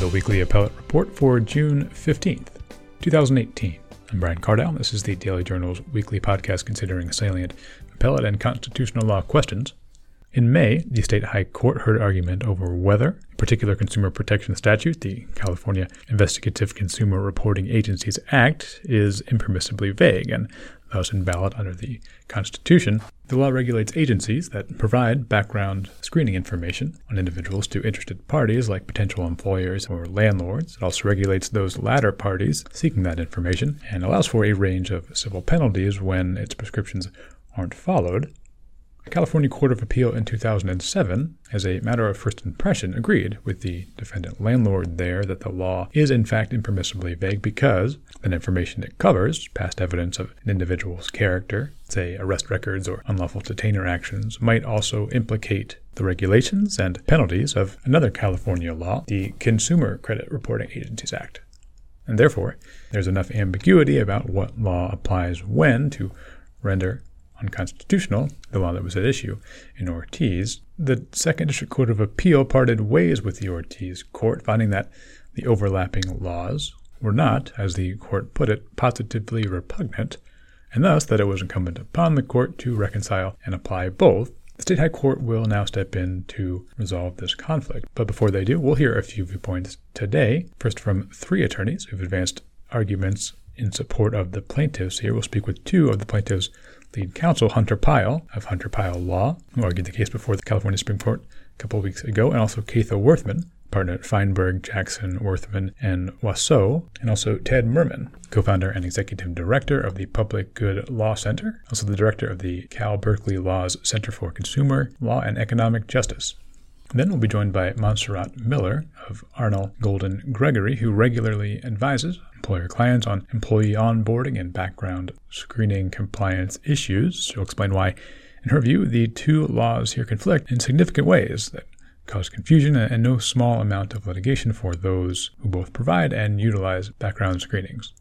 the weekly appellate report for June 15th, 2018. I'm Brian Cardell. This is the Daily Journal's weekly podcast considering salient appellate and constitutional law questions. In May, the state high court heard argument over whether a particular consumer protection statute, the California Investigative Consumer Reporting Agencies Act, is impermissibly vague and thus invalid under the Constitution. The law regulates agencies that provide background screening information on individuals to interested parties like potential employers or landlords. It also regulates those latter parties seeking that information and allows for a range of civil penalties when its prescriptions aren't followed. The California Court of Appeal in 2007, as a matter of first impression, agreed with the defendant landlord there that the law is in fact impermissibly vague because the information it covers, past evidence of an individual's character, say arrest records or unlawful detainer actions, might also implicate the regulations and penalties of another California law, the Consumer Credit Reporting Agencies Act. And therefore, there's enough ambiguity about what law applies when to render unconstitutional, the law that was at issue in Ortiz, the Second District Court of Appeal parted ways with the Ortiz court, finding that the overlapping laws were not, as the court put it, positively repugnant, and thus that it was incumbent upon the court to reconcile and apply both. The State High Court will now step in to resolve this conflict. But before they do, we'll hear a few viewpoints today. First, from three attorneys who've advanced arguments in support of the plaintiffs here. We'll speak with two of the plaintiffs' lead counsel, Hunter Pyle of Hunter Pyle Law, who argued the case before the California Supreme Court a couple of weeks ago, and also Catha Worthman, partner at Feinberg, Jackson, Worthman, and Wasow, and also Ted Mermin, co-founder and executive director of the Public Good Law Center, also the director of the Cal Berkeley Law's Center for Consumer Law and Economic Justice. Then we'll be joined by Montserrat Miller of Arnall Golden Gregory, who regularly advises employer clients on employee onboarding and background screening compliance issues. She'll explain why, in her view, the two laws here conflict in significant ways that cause confusion and no small amount of litigation for those who both provide and utilize background screenings.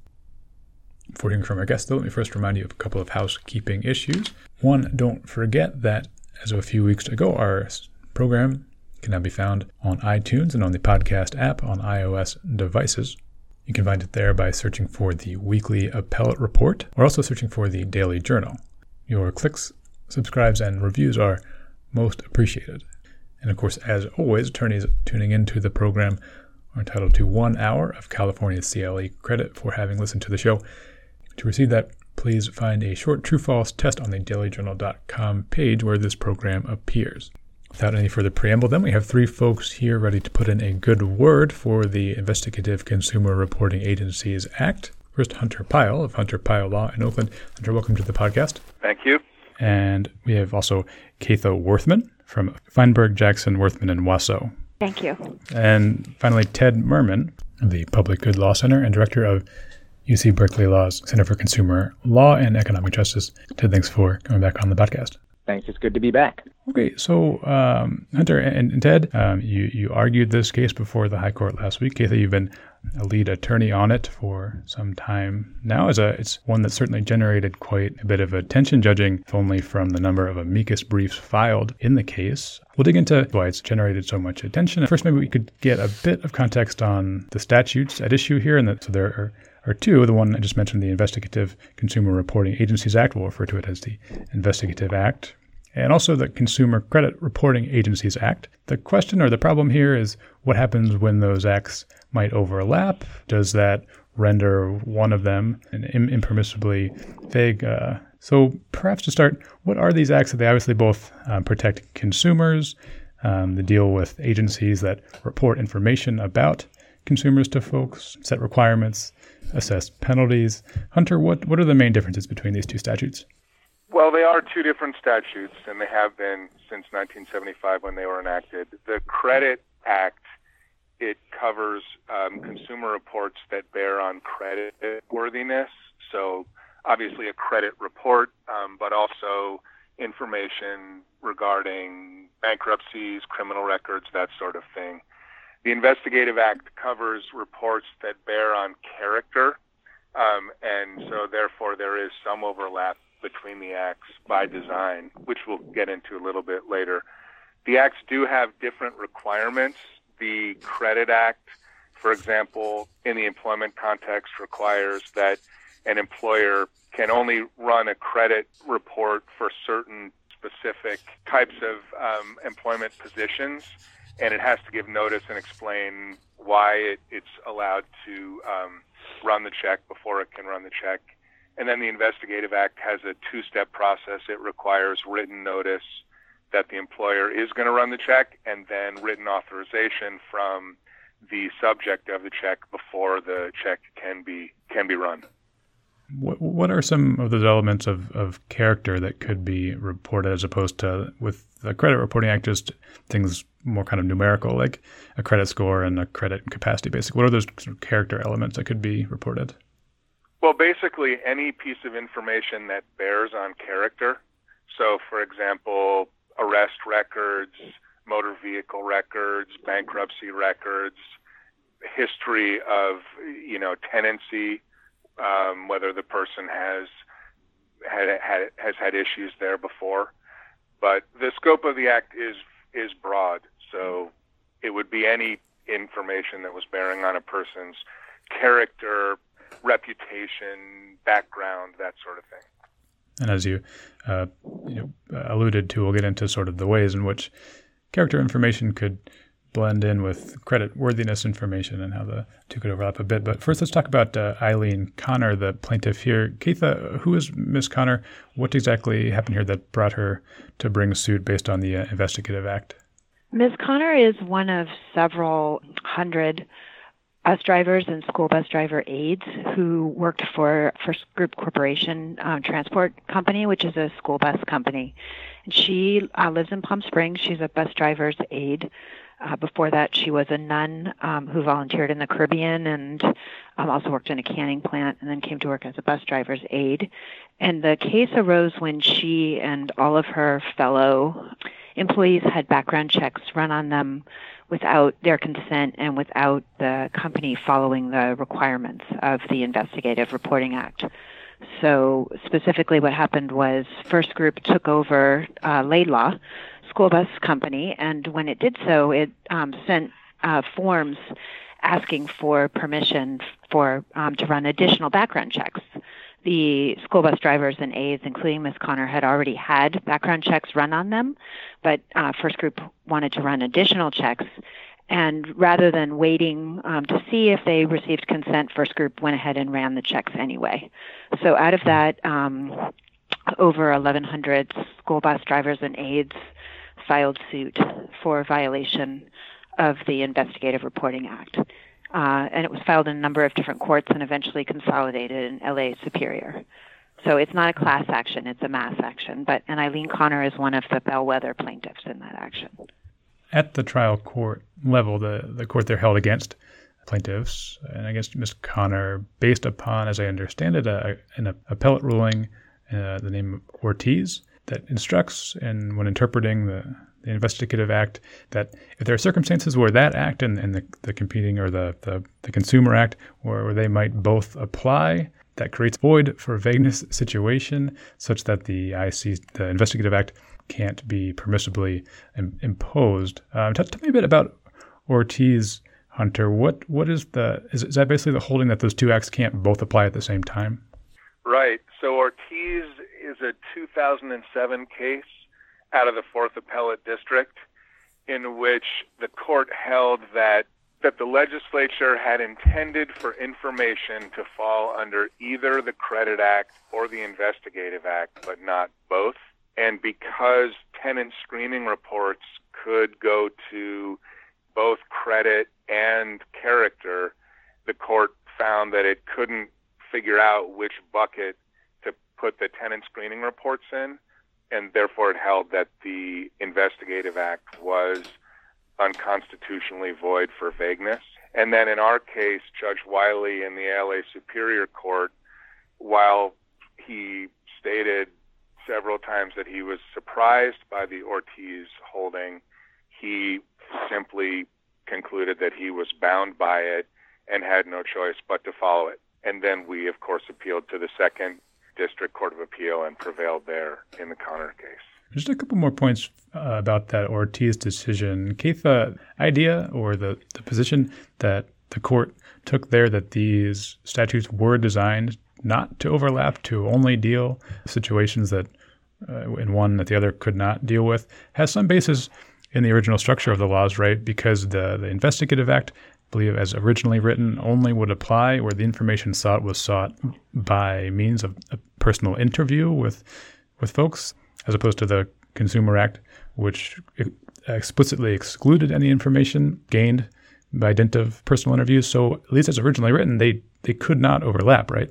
Before hearing from our guest, though, let me first remind you of a couple of housekeeping issues. One, don't forget that as of a few weeks ago, our program can now be found on iTunes and on the podcast app on iOS devices. You can find it there by searching for the weekly appellate report or also searching for the daily journal. Your clicks, subscribes, and reviews are most appreciated. And of course, as always, attorneys tuning into the program are entitled to one hour of California CLE credit for having listened to the show. To receive that, please find a short true false test on the dailyjournal.com page where this program appears. Without any further preamble, then we have three folks here ready to put in a good word for the Investigative Consumer Reporting Agencies Act. First, Hunter Pyle of Hunter Pyle Law in Oakland. Hunter, welcome to the podcast. Thank you. And we have also Catha Worthman from Feinberg, Jackson, Worthman, and Wasow. Thank you. And finally, Ted Mermin of the Public Good Law Center and director of UC Berkeley Law's Center for Consumer Law and Economic Justice. Ted, thanks for coming back on the podcast. Thanks. It's good to be back. Okay, so um, Hunter and, and Ted, um, you you argued this case before the High Court last week. Catha, you've been a lead attorney on it for some time now. As a, it's one that certainly generated quite a bit of attention, judging only from the number of amicus briefs filed in the case. We'll dig into why it's generated so much attention. First, maybe we could get a bit of context on the statutes at issue here, and that so there are are two. The one I just mentioned, the Investigative Consumer Reporting Agencies Act, we'll refer to it as the Investigative Act, and also the Consumer Credit Reporting Agencies Act. The question or the problem here is what happens when those acts might overlap? Does that render one of them an impermissibly vague? Uh, so, perhaps to start, what are these acts that they obviously both um, protect consumers, um, they deal with agencies that report information about consumers to folks, set requirements, assess penalties. Hunter, what, what are the main differences between these two statutes? Well, they are two different statutes, and they have been since 1975 when they were enacted. The Credit Act it covers um, consumer reports that bear on credit worthiness. So, obviously, a credit report, um, but also information regarding bankruptcies, criminal records, that sort of thing. The Investigative Act covers reports that bear on character, um, and so therefore there is some overlap between the acts by design, which we'll get into a little bit later. The acts do have different requirements. The Credit Act for example, in the employment context, requires that an employer can only run a credit report for certain specific types of um, employment positions, and it has to give notice and explain why it, it's allowed to um, run the check before it can run the check. And then the Investigative Act has a two step process. It requires written notice that the employer is going to run the check and then written authorization from the subject of the check before the check can be can be run. What, what are some of those elements of, of character that could be reported as opposed to with the Credit Reporting Act, just things more kind of numerical, like a credit score and a credit capacity basic? What are those sort of character elements that could be reported? Well, basically, any piece of information that bears on character. So, for example, arrest records, motor vehicle records, bankruptcy records, history of, you know, tenancy um, whether the person has had, had has had issues there before. But the scope of the act is is broad, so it would be any information that was bearing on a person's character, reputation, background, that sort of thing. And as you, uh, you know, alluded to, we'll get into sort of the ways in which character information could blend in with credit worthiness information and how the two could overlap a bit. But first, let's talk about uh, Eileen Connor, the plaintiff here. Catha, who is Miss Connor? What exactly happened here that brought her to bring suit based on the uh, Investigative Act? Ms. Connor is one of several hundred bus drivers and school bus driver aides who worked for First Group Corporation um, Transport Company, which is a school bus company. And she uh, lives in Palm Springs. She's a bus driver's aide uh, before that, she was a nun um, who volunteered in the Caribbean and um, also worked in a canning plant and then came to work as a bus driver's aide. And the case arose when she and all of her fellow employees had background checks run on them without their consent and without the company following the requirements of the Investigative Reporting Act. So, specifically, what happened was First Group took over uh, Laidlaw, school bus company, and when it did so, it um, sent uh, forms asking for permission for um, to run additional background checks. The school bus drivers and aides, including Ms. Connor, had already had background checks run on them, but uh, First Group wanted to run additional checks. And rather than waiting um, to see if they received consent, First Group went ahead and ran the checks anyway. So out of that, um, over 1,100 school bus drivers and aides filed suit for violation of the Investigative Reporting Act. Uh, and it was filed in a number of different courts and eventually consolidated in LA Superior. So it's not a class action, it's a mass action. But and Eileen Connor is one of the bellwether plaintiffs in that action. At the trial court level, the, the court they're held against plaintiffs and against Ms. Connor based upon, as I understand it, a, an appellate ruling, uh, the name Ortiz, that instructs and when interpreting the, the investigative act that if there are circumstances where that act and, and the, the competing or the, the, the consumer act where, where they might both apply that creates void for vagueness situation such that the IC the investigative act can't be permissibly Im- imposed. Um, tell, tell, me a bit about Ortiz Hunter. What what is the is, is that basically the holding that those two acts can't both apply at the same time? Right. So Ortiz is a 2007 case out of the Fourth Appellate District in which the court held that that the legislature had intended for information to fall under either the Credit Act or the Investigative Act, but not both. And because tenant screening reports could go to both credit and character, the court found that it couldn't figure out which bucket to put the tenant screening reports in, and therefore it held that the Investigative Act was unconstitutionally void for vagueness. And then in our case, Judge Wiley in the LA Superior Court, while he stated several times that he was surprised by the Ortiz holding, he simply concluded that he was bound by it and had no choice but to follow it. And then we, of course, appealed to the second District Court of Appeal and prevailed there in the Connor case. Just a couple more points uh, about that Ortiz decision. Catha, the idea or the, the position that the court took there that these statutes were designed not to overlap, to only deal situations that uh, in one that the other could not deal with, has some basis in the original structure of the laws, right? Because the, the Investigative Act, believe, as originally written, only would apply where the information sought was sought by means of a personal interview with with folks, as opposed to the Consumer Act, which explicitly excluded any information gained by dint of personal interviews. So, at least as originally written, they they could not overlap, right?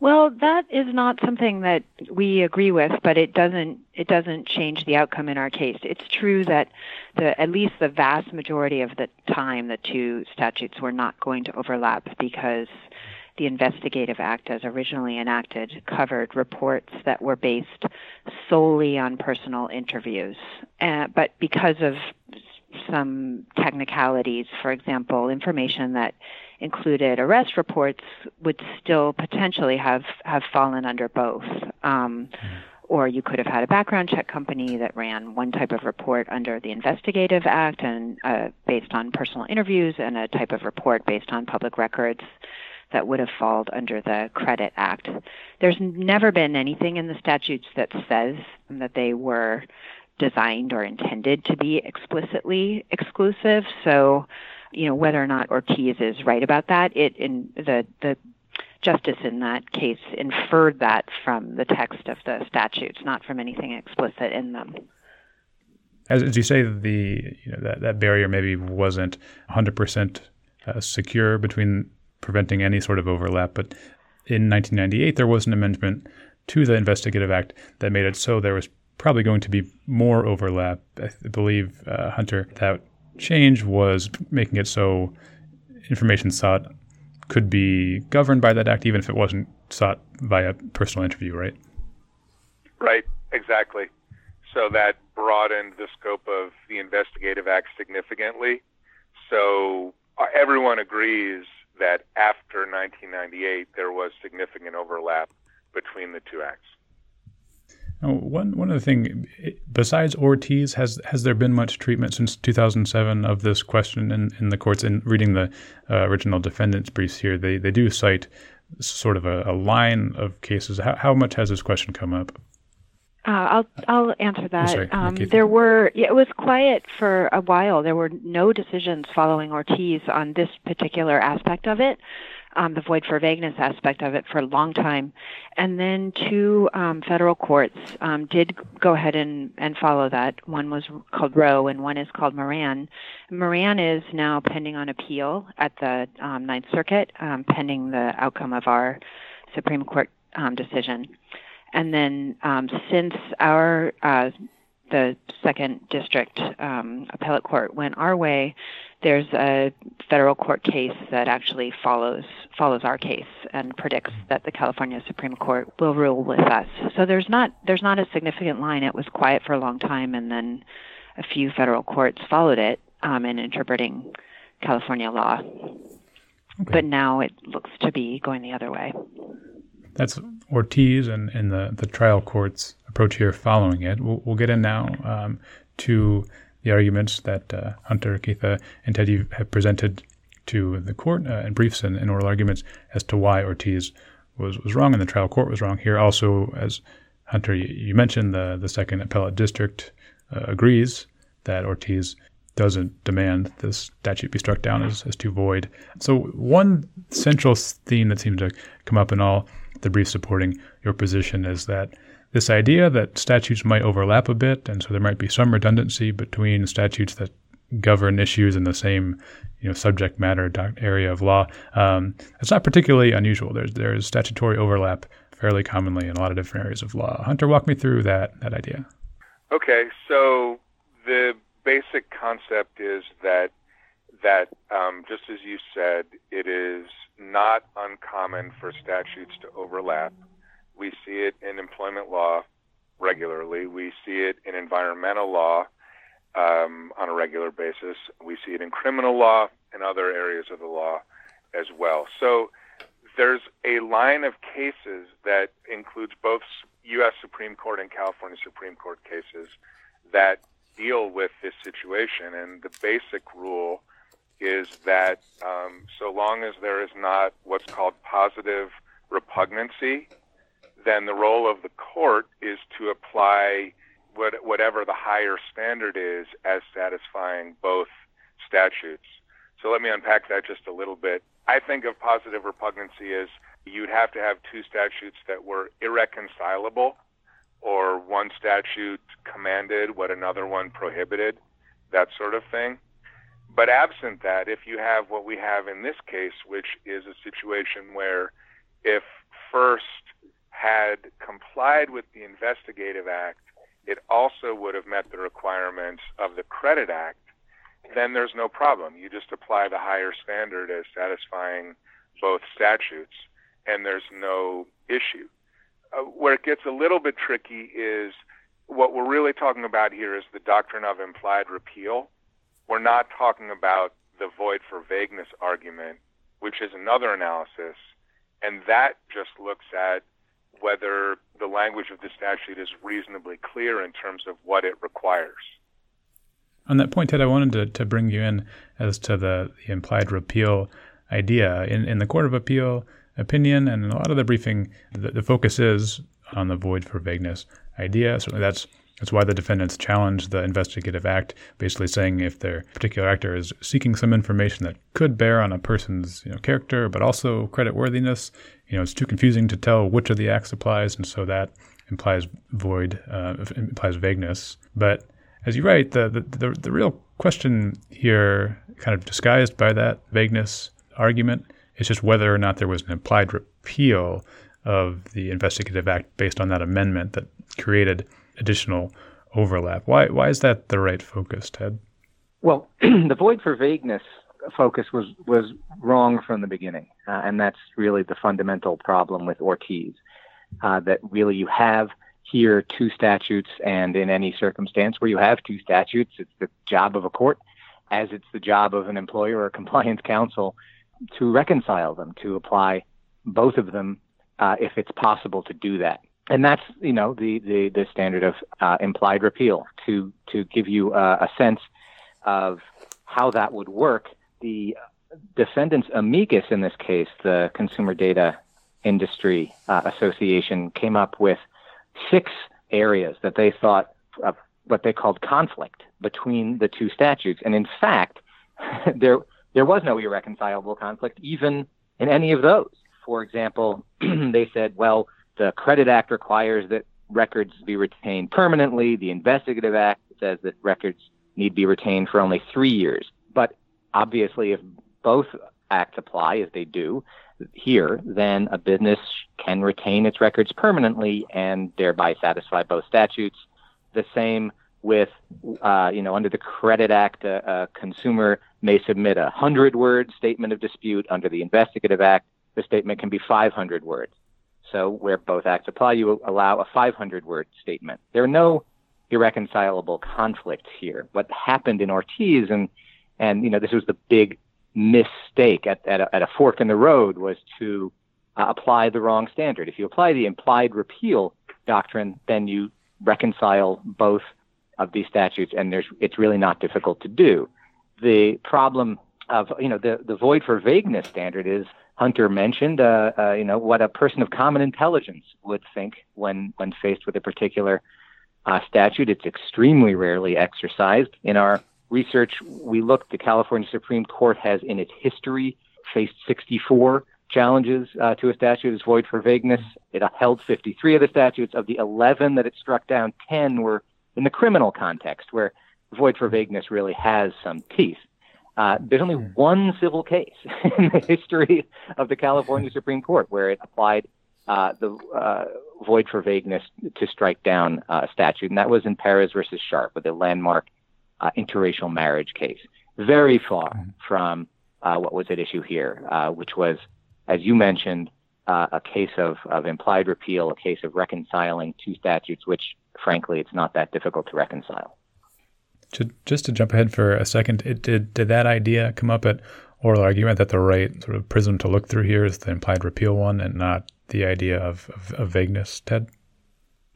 Well, that is not something that we agree with, but it doesn't it doesn't change the outcome in our case. It's true that the at least the vast majority of the time the two statutes were not going to overlap because the Investigative Act, as originally enacted, covered reports that were based solely on personal interviews. Uh, but because of some technicalities, for example, information that included arrest reports would still potentially have, have fallen under both. Um, or you could have had a background check company that ran one type of report under the Investigative Act and uh, based on personal interviews, and a type of report based on public records that would have fallen under the Credit Act. There's never been anything in the statutes that says that they were designed or intended to be explicitly exclusive. So you know whether or not Ortiz is right about that. It in the the justice in that case inferred that from the text of the statutes, not from anything explicit in them. As, as you say, the you know that, that barrier maybe wasn't 100% uh, secure between preventing any sort of overlap, but in 1998 there was an amendment to the Investigative Act that made it so there was probably going to be more overlap. I believe uh, Hunter that change was making it so information sought could be governed by that act, even if it wasn't sought via personal interview, right? Right, exactly. So that broadened the scope of the investigative act significantly. So uh, everyone agrees that after 1998, there was significant overlap between the two acts. Now, one one other thing, besides Ortiz, has has there been much treatment since 2007 of this question in, in the courts? In reading the uh, original defendants' briefs here, they they do cite sort of a, a line of cases. How, how much has this question come up? Uh, I'll I'll answer that. Um, there were yeah, it was quiet for a while. There were no decisions following Ortiz on this particular aspect of it um, the void for vagueness aspect of it for a long time. And then two um, federal courts um, did go ahead and, and follow that. One was called Roe and one is called Moran. Moran is now pending on appeal at the um, Ninth Circuit, um, pending the outcome of our Supreme Court um, decision. And then since our uh, the second district um, appellate court went our way, there's a federal court case that actually follows follows our case and predicts that the California Supreme Court will rule with us. So there's not there's not a significant line. It was quiet for a long time, and then a few federal courts followed it um, in interpreting California law. Okay. But now it looks to be going the other way. That's Ortiz and, and the, the trial court's approach here following it. We'll, we'll get in now um, to the arguments that uh, Hunter, Catha, and Teddy have presented to the court uh, in briefs and, and, oral arguments as to why Ortiz was, was wrong and the trial court was wrong. Here also, as Hunter, you, mentioned, the, the second appellate district uh, agrees that Ortiz doesn't demand this statute be struck down as, as too void. So one central theme that seems to come up in all the brief supporting your position is that this idea that statutes might overlap a bit, and so there might be some redundancy between statutes that govern issues in the same you know subject matter area of law. Um, it's not particularly unusual. There's there's statutory overlap fairly commonly in a lot of different areas of law. Hunter, walk me through that that idea. Okay, so the basic concept is that that um, just as you said, it is not uncommon for statutes to overlap. We see it in employment law regularly. We see it in environmental law um, on a regular basis. We see it in criminal law and other areas of the law as well. So there's a line of cases that includes both U.S. Supreme Court and California Supreme Court cases that deal with this situation. And the basic rule is that um, so long as there is not what's called positive repugnancy, then the role of the court is to apply what, whatever the higher standard is as satisfying both statutes. So let me unpack that just a little bit. I think of positive repugnancy as you'd have to have two statutes that were irreconcilable or one statute commanded what another one prohibited, that sort of thing. But absent that, if you have what we have in this case, which is a situation where if FIRST had complied with the Investigative Act, it also would have met the requirements of the Credit Act, then there's no problem. You just apply the higher standard as satisfying both statutes, and there's no issue. Uh, where it gets a little bit tricky is what we're really talking about here is the doctrine of implied repeal. We're not talking about the void for vagueness argument, which is another analysis, and that just looks at whether the language of the statute is reasonably clear in terms of what it requires. On that point, Ted, I wanted to, to bring you in as to the, the implied repeal idea. In, in the Court of Appeal opinion and a lot of the briefing, the, the focus is on the void for vagueness idea. Certainly that's that's why the defendants challenged the investigative act, basically saying if their particular actor is seeking some information that could bear on a person's you know, character, but also creditworthiness, you know, it's too confusing to tell which of the acts applies, and so that implies void, uh, implies vagueness. But as you write, the, the, the, the real question here, kind of disguised by that vagueness argument, is just whether or not there was an implied repeal of the investigative act based on that amendment that created additional overlap. Why why is that the right focus, Ted? Well, the void for vagueness focus was was wrong from the beginning, uh, and that's really the fundamental problem with Ortiz. Uh, that really you have here two statutes, and in any circumstance where you have two statutes, it's the job of a court, as it's the job of an employer or a compliance counsel, to reconcile them, to apply both of them uh, if it's possible to do that and that's you know the the, the standard of uh, implied repeal to to give you uh, a sense of how that would work. The defendants amicus in this case, the Consumer Data Industry uh, Association, came up with six areas that they thought of what they called conflict between the two statutes, and in fact, there there was no irreconcilable conflict even in any of those. For example, they said, well the Credit Act requires that records be retained permanently. The Investigative Act says that records need be retained for only three years. But obviously, if both acts apply, as they do here, then a business can retain its records permanently and thereby satisfy both statutes. The same with, uh, you know, under the Credit Act, a, a consumer may submit a 100 word statement of dispute. Under the Investigative Act, the statement can be 500 words. So where both acts apply, you allow a 500 word statement. There are no irreconcilable conflicts here. What happened in Ortiz, and and you know this was the big mistake at at a, at a fork in the road, was to uh, apply the wrong standard. If you apply the implied repeal doctrine, then you reconcile both of these statutes, and there's it's really not difficult to do. The problem of you know the the void for vagueness standard is Hunter mentioned, uh, uh, you know, what a person of common intelligence would think when when faced with a particular uh, statute. It's extremely rarely exercised. In our research, we looked. The California Supreme Court has, in its history, faced 64 challenges uh, to a statute as void for vagueness. It upheld 53 of the statutes. Of the 11 that it struck down, 10 were in the criminal context, where void for vagueness really has some teeth. Uh, there's only hmm. one civil case in the history of the California Supreme Court where it applied uh, the uh, void for vagueness to strike down uh, a statute, and that was in Perez versus Sharp, with a landmark uh, interracial marriage case. Very far hmm. from uh, what was at issue here, which was, as you mentioned, a case of, of implied repeal, a case of reconciling two statutes, which, frankly, it's not that difficult to reconcile. To, just to jump ahead for a second, it, did did that idea come up at oral argument that the right sort of prism to look through here is the implied repeal one and not the idea of, of, of vagueness, Ted?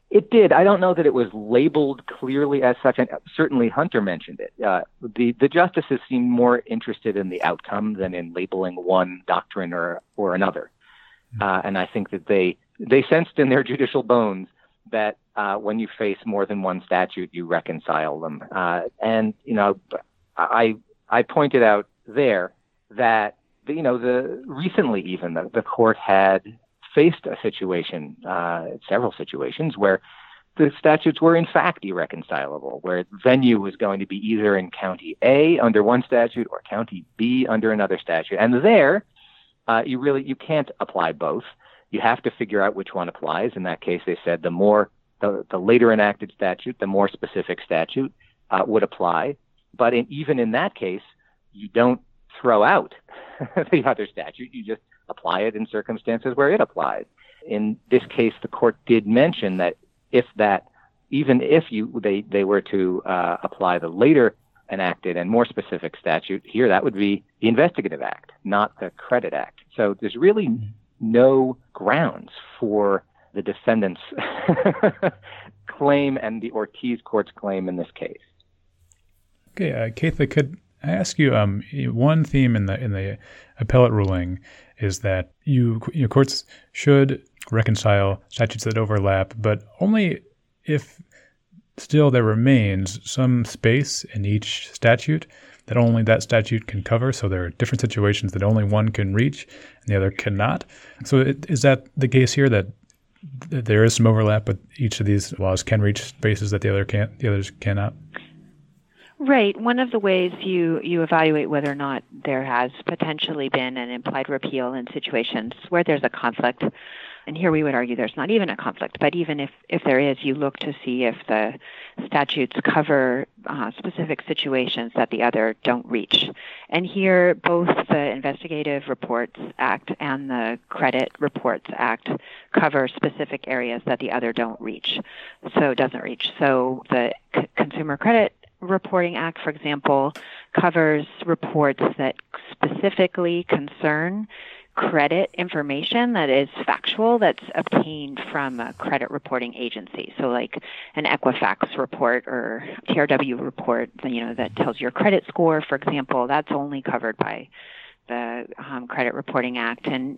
It did. I don't know that it was labeled clearly as such, and certainly Hunter mentioned it. Uh, the the justices seemed more interested in the outcome than in labeling one doctrine or or another, hmm. uh, and I think that they they sensed in their judicial bones that uh, when you face more than one statute, you reconcile them. Uh, and you know, I I pointed out there that you know the recently even the, the court had faced a situation, uh, several situations where the statutes were in fact irreconcilable, where venue was going to be either in county A under one statute or county B under another statute, and there uh, you really you can't apply both. You have to figure out which one applies. In that case, they said the more the, the later enacted statute, the more specific statute uh, would apply. But in, even in that case, you don't throw out the other statute. You just apply it in circumstances where it applies. In this case, the court did mention that if that, even if you they they were to uh, apply the later enacted and more specific statute here, that would be the Investigative Act, not the Credit Act. So there's really no grounds for the defendant's claim and the Ortiz court's claim in this case. Okay, uh, Catha, could I ask you um, one theme in the in the appellate ruling is that you, courts should reconcile statutes that overlap, but only if still there remains some space in each statute that only that statute can cover. So there are different situations that only one can reach and the other cannot. So it, is that the case here that, there is some overlap, but each of these laws can reach spaces that the other can't, the others cannot? Right. One of the ways you, you evaluate whether or not there has potentially been an implied repeal in situations where there's a conflict, and here we would argue there's not even a conflict, but even if, if there is, you look to see if the statutes cover uh, specific situations that the other don't reach. And here, both the Investigative Reports Act and the Credit Reports Act cover specific areas that the other don't reach, so doesn't reach. So the C- Consumer Credit Reporting Act, for example, covers reports that specifically concern credit information that is factual that's obtained from a credit reporting agency. So like an Equifax report or TRW report, you know, that tells your credit score, for example, that's only covered by the um, Credit Reporting Act. And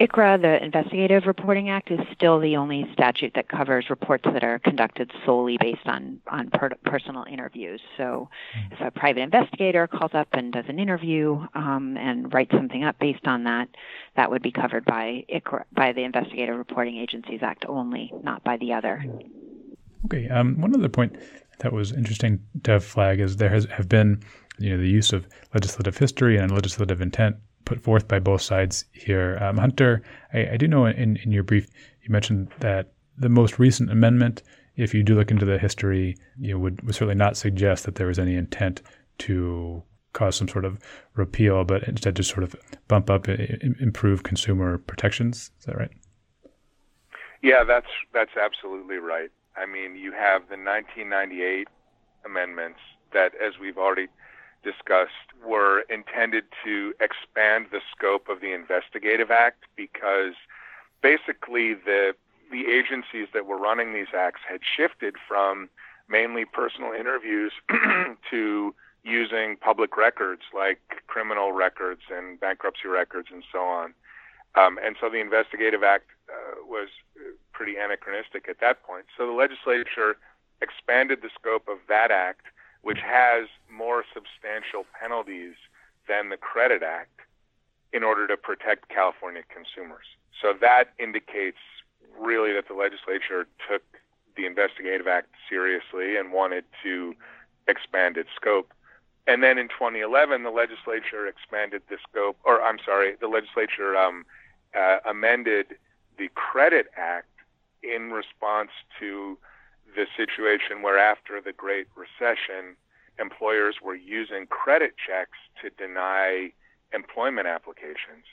ICRA, the Investigative Reporting Act, is still the only statute that covers reports that are conducted solely based on, on per- personal interviews. So hmm. if a private investigator calls up and does an interview um, and writes something up based on that, that would be covered by ICRA, by the Investigative Reporting Agencies Act only, not by the other. Okay. Um, one other point that was interesting to flag is there has have been you know the use of legislative history and legislative intent put forth by both sides here. Um, Hunter, I, I, do know in, in your brief you mentioned that the most recent amendment, if you do look into the history, you know, would, would certainly not suggest that there was any intent to cause some sort of repeal, but instead just sort of bump up, improve consumer protections. Is that right? Yeah, that's that's absolutely right. I mean, you have the 1998 amendments that, as we've already discussed were intended to expand the scope of the Investigative Act because basically the the agencies that were running these acts had shifted from mainly personal interviews to using public records like criminal records and bankruptcy records and so on. Um, and so the Investigative Act uh, was pretty anachronistic at that point. So the legislature expanded the scope of that act which has more substantial penalties than the Credit Act in order to protect California consumers. So that indicates really that the legislature took the Investigative Act seriously and wanted to expand its scope. And then in 2011, the legislature expanded the scope, or I'm sorry, the legislature um, uh, amended the Credit Act in response to the situation where after the Great Recession, employers were using credit checks to deny employment applications.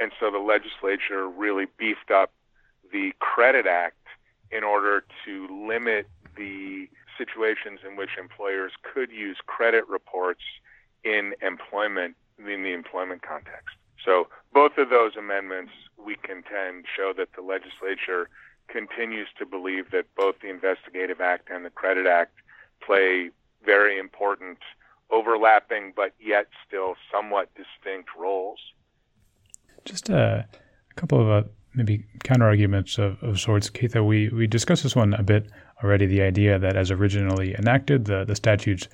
And so the legislature really beefed up the Credit Act in order to limit the situations in which employers could use credit reports in employment in the employment context. So both of those amendments we contend show that the legislature continues to believe that both the Investigative Act and the Credit Act play very important, overlapping, but yet still somewhat distinct roles. Just a, a couple of uh, maybe counter arguments of, of sorts. Catha, we, we discussed this one a bit already the idea that as originally enacted, the, the statutes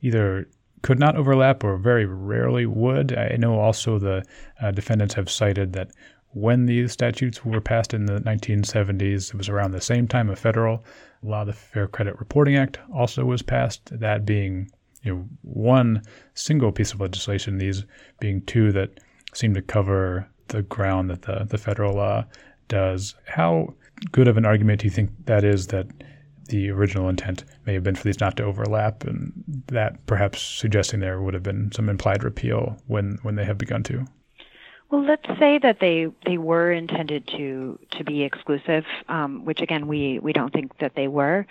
either could not overlap or very rarely would. I know also the uh, defendants have cited that when these statutes were passed in the 1970s, it was around the same time a federal law, the Fair Credit Reporting Act, also was passed. That being you know one single piece of legislation, these being two that seem to cover the ground that the, the federal law does. How good of an argument do you think that is that the original intent may have been for these not to overlap, and that perhaps suggesting there would have been some implied repeal when, when they have begun to. Well, let's say that they they were intended to to be exclusive, um, which again we we don't think that they were.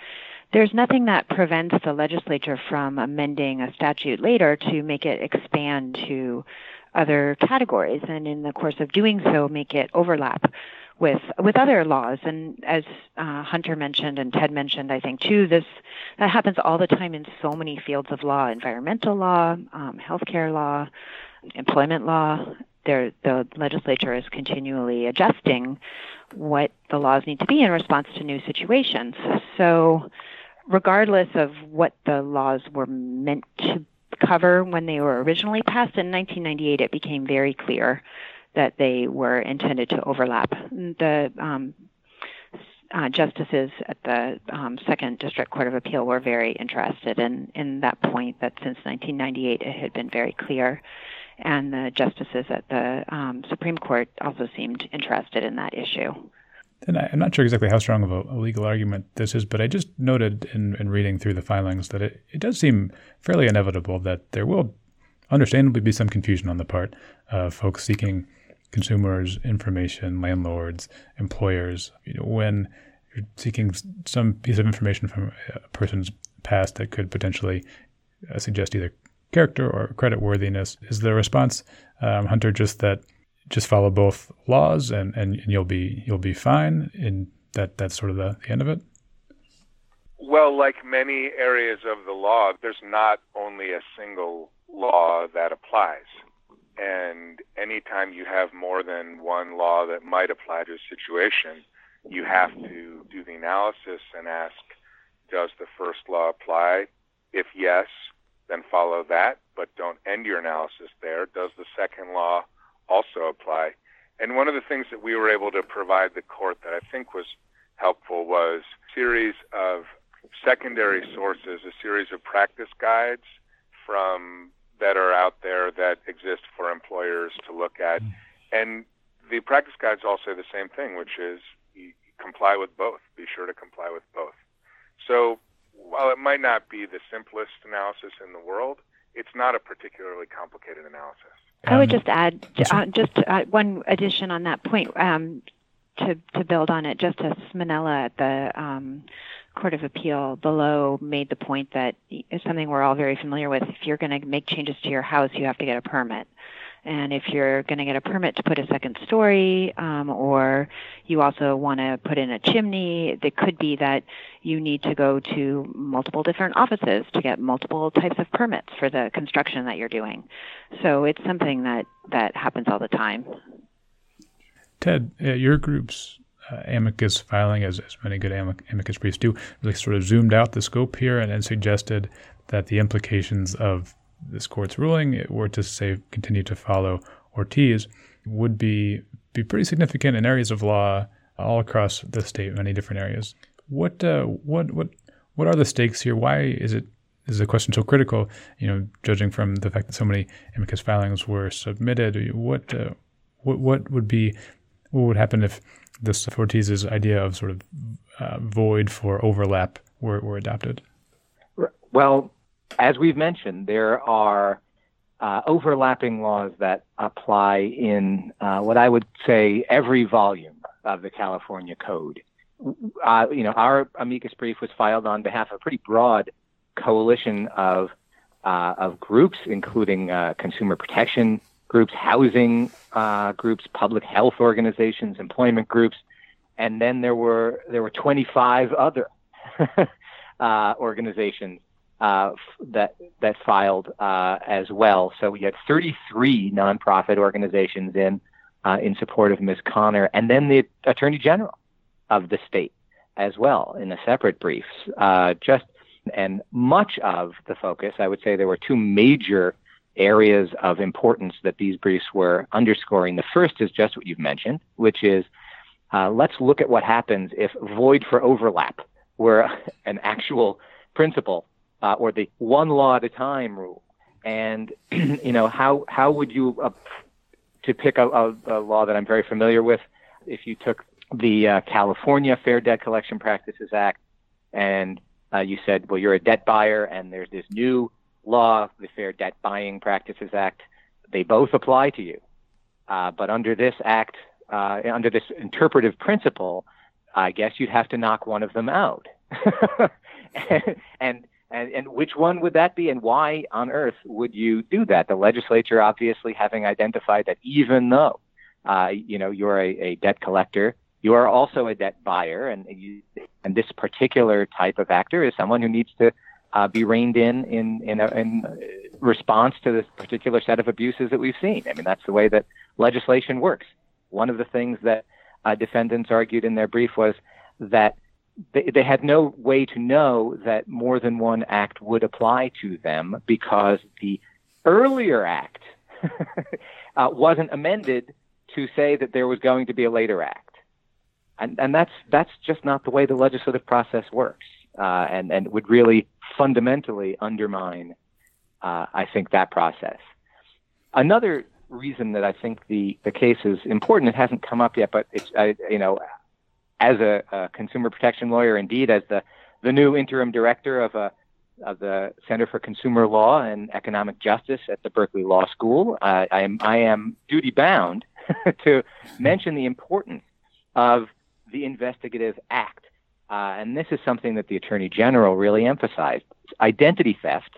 There's nothing that prevents the legislature from amending a statute later to make it expand to other categories, and in the course of doing so, make it overlap with with other laws. And as uh, Hunter mentioned and Ted mentioned, I think too, this that happens all the time in so many fields of law: environmental law, um, healthcare law, employment law. There, the legislature is continually adjusting what the laws need to be in response to new situations. So, regardless of what the laws were meant to cover when they were originally passed in 1998, it became very clear that they were intended to overlap. The um, uh, justices at the um, Second District Court of Appeal were very interested in, in that point that since 1998 it had been very clear. And the justices at the um, Supreme Court also seemed interested in that issue. And I, am not sure exactly how strong of a, a, legal argument this is, but I just noted in, in reading through the filings that it, it does seem fairly inevitable that there will understandably be some confusion on the part of folks seeking consumers, information, landlords, employers. You know, when you're seeking some piece of information from a person's past that could potentially uh, suggest either character or credit worthiness, is the response, um, Hunter, just that just follow both laws and, and, and you'll be you'll be fine? And that that's sort of the, the end of it. Well, like many areas of the law, there's not only a single law that applies. And anytime you have more than one law that might apply to a situation, you have to do the analysis and ask, does the first law apply? If yes, then follow that, but don't end your analysis there. Does the second law also apply? And one of the things that we were able to provide the court that I think was helpful was a series of secondary sources, a series of practice guides from that are out there that exist for employers to look at. Mm. And the practice guides all say the same thing, which is comply with both. Be sure to comply with both. So while it might not be the simplest analysis in the world, it's not a particularly complicated analysis. I would just add uh, just uh, one addition on that point um, to to build on it. Justice Manella at the um, Court of Appeal below made the point that it's something we're all very familiar with. If you're going to make changes to your house, you have to get a permit. And if you're going to get a permit to put a second story, um, or you also want to put in a chimney, it could be that you need to go to multiple different offices to get multiple types of permits for the construction that you're doing. So it's something that, that happens all the time. Ted, uh, your group's uh, amicus filing, as, as many good amicus briefs do, really sort of zoomed out the scope here and, and suggested that the implications of this court's ruling were to say continue to follow Ortiz would be be pretty significant in areas of law all across the state, many different areas. What uh, what what what are the stakes here? Why is it is the question so critical? You know, judging from the fact that so many amicus filings were submitted, what uh, what what would be what would happen if this Ortiz's idea of sort of uh, void for overlap were, were adopted? Well, as we've mentioned, there are uh, overlapping laws that apply in uh, what I would say every volume of the California Code. Uh, you know, our amicus brief was filed on behalf of a pretty broad coalition of uh, of groups, including uh, consumer protection groups, housing uh, groups, public health organizations, employment groups, and then there were there were 25 other organizations uh, that that filed uh, as well. So we had 33 nonprofit organizations in uh, in support of Ms. Connor, and then the Attorney General of the state as well in a separate brief. Uh, just and much of the focus, I would say, there were two major areas of importance that these briefs were underscoring. The first is just what you've mentioned, which is uh, let's look at what happens if void for overlap were an actual principle uh, or the one law at a time rule. And you know how how would you uh, to pick a, a, a, law that I'm very familiar with? If you took the uh, California Fair Debt Collection Practices Act and uh, you said, well, you're a debt buyer, and there's this new law, the Fair Debt Buying Practices Act. They both apply to you, uh, but under this act, uh, under this interpretive principle, I guess you'd have to knock one of them out. and, and and, and which one would that be, and why on earth would you do that? The legislature obviously having identified that even though, uh, you know, you're a, a debt collector, you are also a debt buyer, and you, and this particular type of actor is someone who needs to uh, be reined in in in, a, in response to this particular set of abuses that we've seen. I mean, that's the way that legislation works. One of the things that uh, defendants argued in their brief was that they, they had no way to know that more than one act would apply to them because the earlier act uh, wasn't amended to say that there was going to be a later act. And, and that's, that's just not the way the legislative process works uh, and, and would really fundamentally undermine, uh, I think, that process. Another reason that I think the, the case is important, it hasn't come up yet, but it's, I, you know, as a, a, consumer protection lawyer, indeed as the, the new interim director of, a, of the Center for Consumer Law and Economic Justice at the Berkeley Law School, uh, I, am, I am duty bound to mention the importance of the investigative act. Uh, and this is something that the Attorney General really emphasized. Identity theft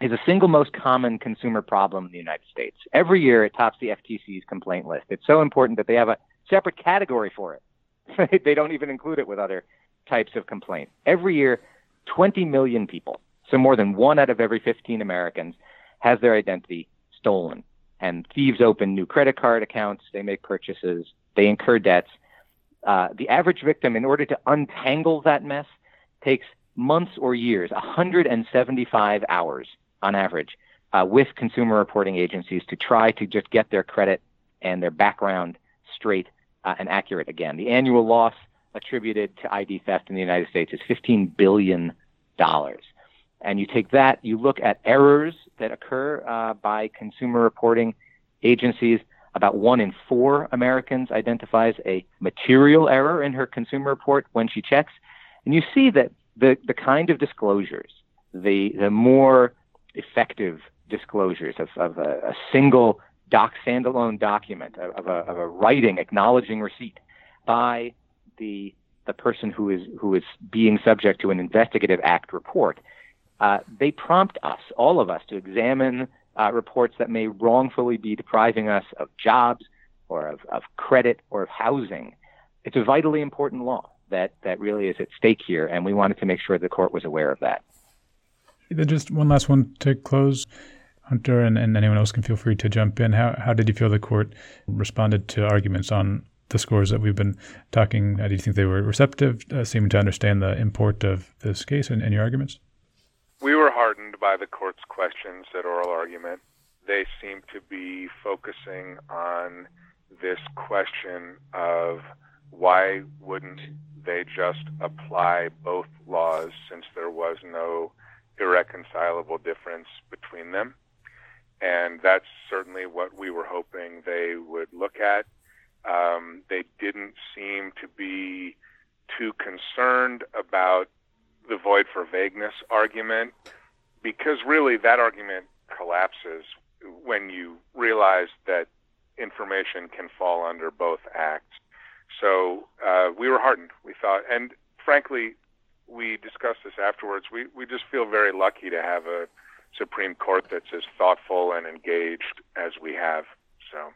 is the single most common consumer problem in the United States. Every year it tops the FTC's complaint list. It's so important that they have a separate category for it they don't even include it with other types of complaints. Every year, 20 million people, so more than one out of every 15 Americans, has their identity stolen. And thieves open new credit card accounts, they make purchases, they incur debts. Uh, the average victim, in order to untangle that mess, takes months or years, 175 hours on average, uh, with consumer reporting agencies to try to just get their credit and their background straight uh, and accurate again. The annual loss attributed to ID theft in the United States is $15 billion. And you take that, you look at errors that occur uh, by consumer reporting agencies. About one in four Americans identifies a material error in her consumer report when she checks. And you see that the, the kind of disclosures, the, the more effective disclosures of, of a, a single doc standalone document of a, of a writing acknowledging receipt by the the person who is who is being subject to an investigative act report, uh, they prompt us, all of us, to examine uh, reports that may wrongfully be depriving us of jobs or of, of credit or of housing. It's a vitally important law that that really is at stake here, and we wanted to make sure the court was aware of that. Just one last one to close. Hunter and, and anyone else can feel free to jump in. How, how did you feel the court responded to arguments on the scores that we've been talking? Do you think they were receptive, uh, seeming to understand the import of this case and, and your arguments? We were heartened by the court's questions at oral argument. They seemed to be focusing on this question of why wouldn't they just apply both laws since there was no irreconcilable difference between them and that's certainly what we were hoping they would look at. Um, they didn't seem to be too concerned about the void for vagueness argument because really that argument collapses when you realize that information can fall under both acts. So uh, we were heartened. We thought, and frankly, we discussed this afterwards. We we just feel very lucky to have a Supreme Court that's as thoughtful and engaged as we have. So.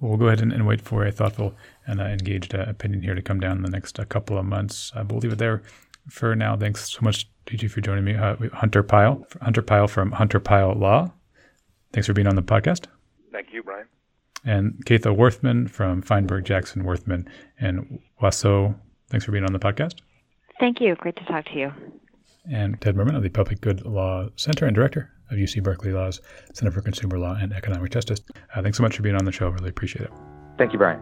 We'll go ahead and, and wait for a thoughtful and uh, engaged uh, opinion here to come down in the next uh, couple of months. we'll leave it there for now. Thanks so much, DG, for joining me. Uh, Hunter Pyle, Hunter Pyle from Hunter Pyle Law. Thanks for being on the podcast. Thank you, Brian. And Catha Worthman from Feinberg Jackson Worthman and Wasow. Thanks for being on the podcast. Thank you. Great to talk to you. And Ted Mermin of the Public Good Law Center and Director of UC Berkeley Law's Center for Consumer Law and Economic Justice. Uh, thanks so much for being on the show. Really appreciate it. Thank you, Brian.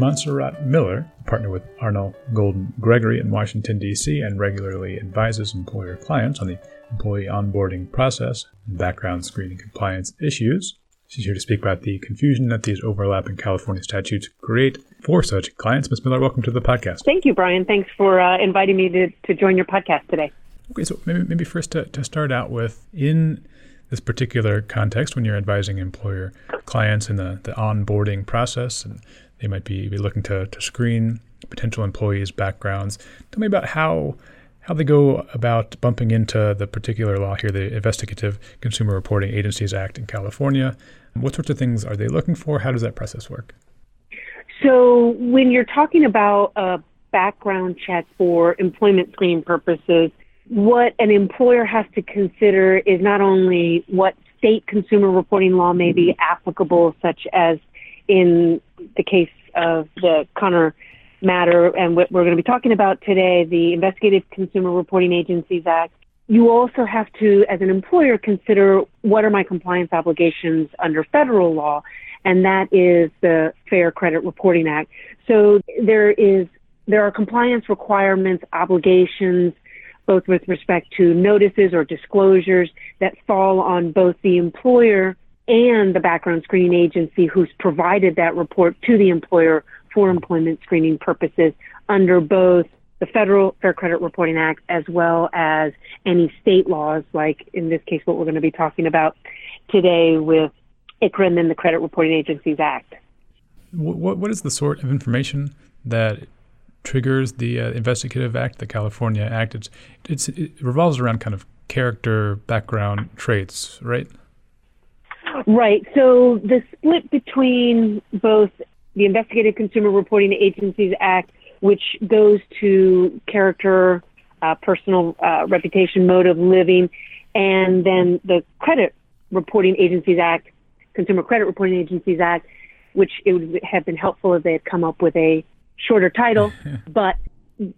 Montserrat Miller, a partner with Arnall Golden Gregory in Washington, D.C., and regularly advises employer clients on the employee onboarding process and background screening compliance issues. She's here to speak about the confusion that these overlapping California statutes create for such clients. Ms. Miller, welcome to the podcast. Thank you, Brian. Thanks for uh, inviting me to, to join your podcast today. Okay, so maybe, maybe first to, to start out with, in this particular context, when you're advising employer clients in the, the onboarding process and they might be, be looking to, to screen potential employees' backgrounds. Tell me about how how they go about bumping into the particular law here, the Investigative Consumer Reporting Agencies Act in California. What sorts of things are they looking for? How does that process work? So, when you're talking about a background check for employment screening purposes, what an employer has to consider is not only what state consumer reporting law may be applicable, such as in the case of the Connor matter and what we're going to be talking about today, the Investigative Consumer Reporting Agencies Act, you also have to, as an employer, consider what are my compliance obligations under federal law, and that is the Fair Credit Reporting Act. So there is there are compliance requirements, obligations, both with respect to notices or disclosures that fall on both the employer and the background screening agency who's provided that report to the employer for employment screening purposes under both the Federal Fair Credit Reporting Act as well as any state laws, like in this case, what we're going to be talking about today with ICRA and then the Credit Reporting Agencies Act. What, what is the sort of information that triggers the uh, Investigative Act, the California Act? It's, it's, it revolves around kind of character, background traits, right? Right. So the split between both the Investigative Consumer Reporting Agencies Act, which goes to character, uh, personal uh, reputation, mode of living, and then the Credit Reporting Agencies Act, Consumer Credit Reporting Agencies Act, which it would have been helpful if they had come up with a shorter title, but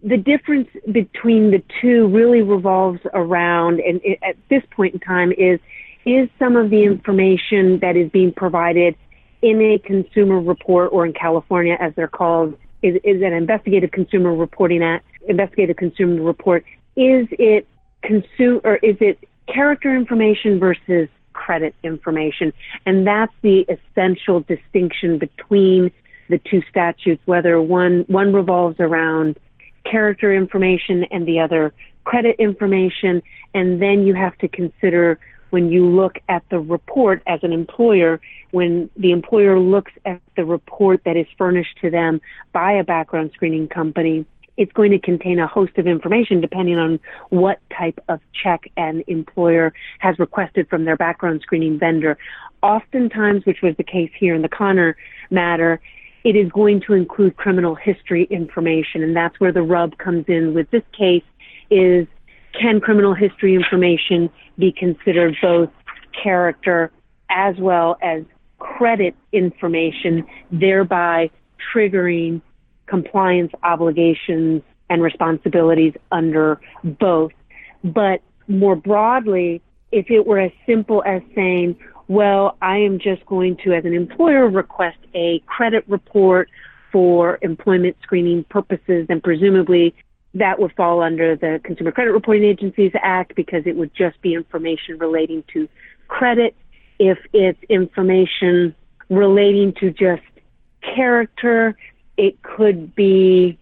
the difference between the two really revolves around, and it, at this point in time, is is some of the information that is being provided in a consumer report or in California, as they're called, is, is an investigative consumer reporting act, investigative consumer report. Is it consume or is it character information versus credit information? And that's the essential distinction between the two statutes, whether one, one revolves around character information and the other credit information. And then you have to consider when you look at the report as an employer, when the employer looks at the report that is furnished to them by a background screening company, it's going to contain a host of information depending on what type of check an employer has requested from their background screening vendor. Oftentimes, which was the case here in the Connor matter, it is going to include criminal history information, and that's where the rub comes in with this case is can criminal history information be considered both character as well as credit information, thereby triggering compliance obligations and responsibilities under both. But more broadly, if it were as simple as saying, well, I am just going to, as an employer, request a credit report for employment screening purposes, then presumably that would fall under the Consumer Credit Reporting Agencies Act because it would just be information relating to credit. If it's information relating to just character, it could be,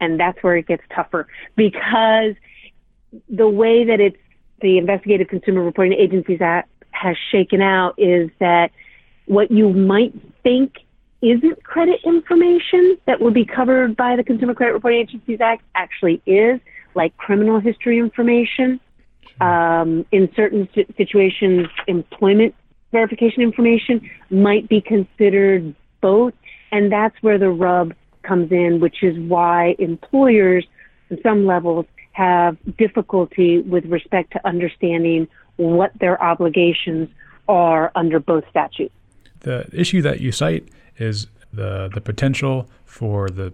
and that's where it gets tougher because the way that it's the Investigative Consumer Reporting Agencies Act has shaken out is that what you might think isn't credit information that would be covered by the Consumer Credit Reporting Agencies Act actually is, like criminal history information. Um, in certain situations, employment verification information might be considered both. And that's where the rub comes in, which is why employers, on some levels, have difficulty with respect to understanding what their obligations are under both statutes. The issue that you cite is the the potential for the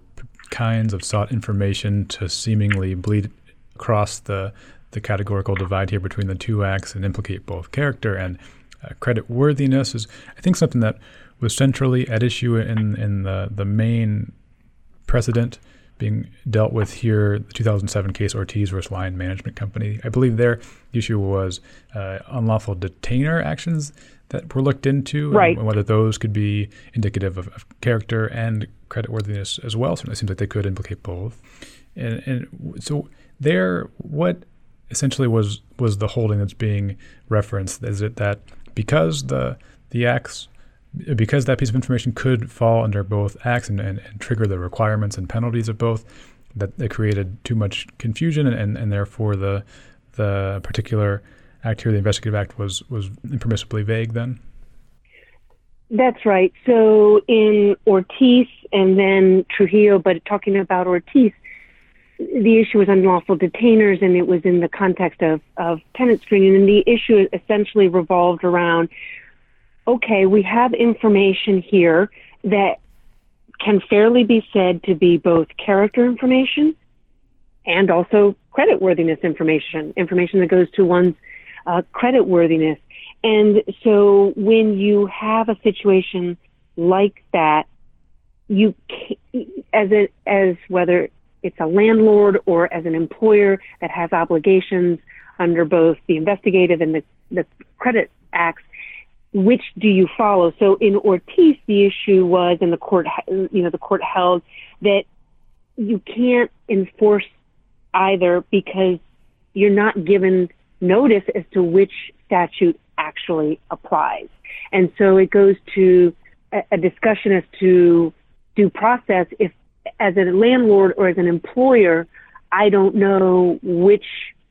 kinds of sought information to seemingly bleed across the the categorical divide here between the two acts and implicate both character and uh, credit worthiness is I think something that was centrally at issue in in the the main precedent being dealt with here, the 2007 case Ortiz versus Lyon Management Company. I believe their issue was uh, unlawful detainer actions that were looked into, right. and whether those could be indicative of, of character and creditworthiness as well. Certainly, seems like they could implicate both. And, and so, there, what essentially was was the holding that's being referenced? Is it that because the the acts because that piece of information could fall under both acts and, and, and trigger the requirements and penalties of both, that it created too much confusion, and, and, and therefore the the particular act here, the investigative act, was was impermissibly vague. Then. That's right. So in Ortiz and then Trujillo, but talking about Ortiz, the issue was unlawful detainers, and it was in the context of of tenant screening, and the issue essentially revolved around okay, we have information here that can fairly be said to be both character information and also creditworthiness information, information that goes to one's uh, creditworthiness. And so when you have a situation like that, you as a, as whether it's a landlord or as an employer that has obligations under both the investigative and the, the credit acts, which do you follow? So in Ortiz, the issue was, and the court, you know, the court held that you can't enforce either because you're not given notice as to which statute actually applies. And so it goes to a, a discussion as to due process. If as a landlord or as an employer, I don't know which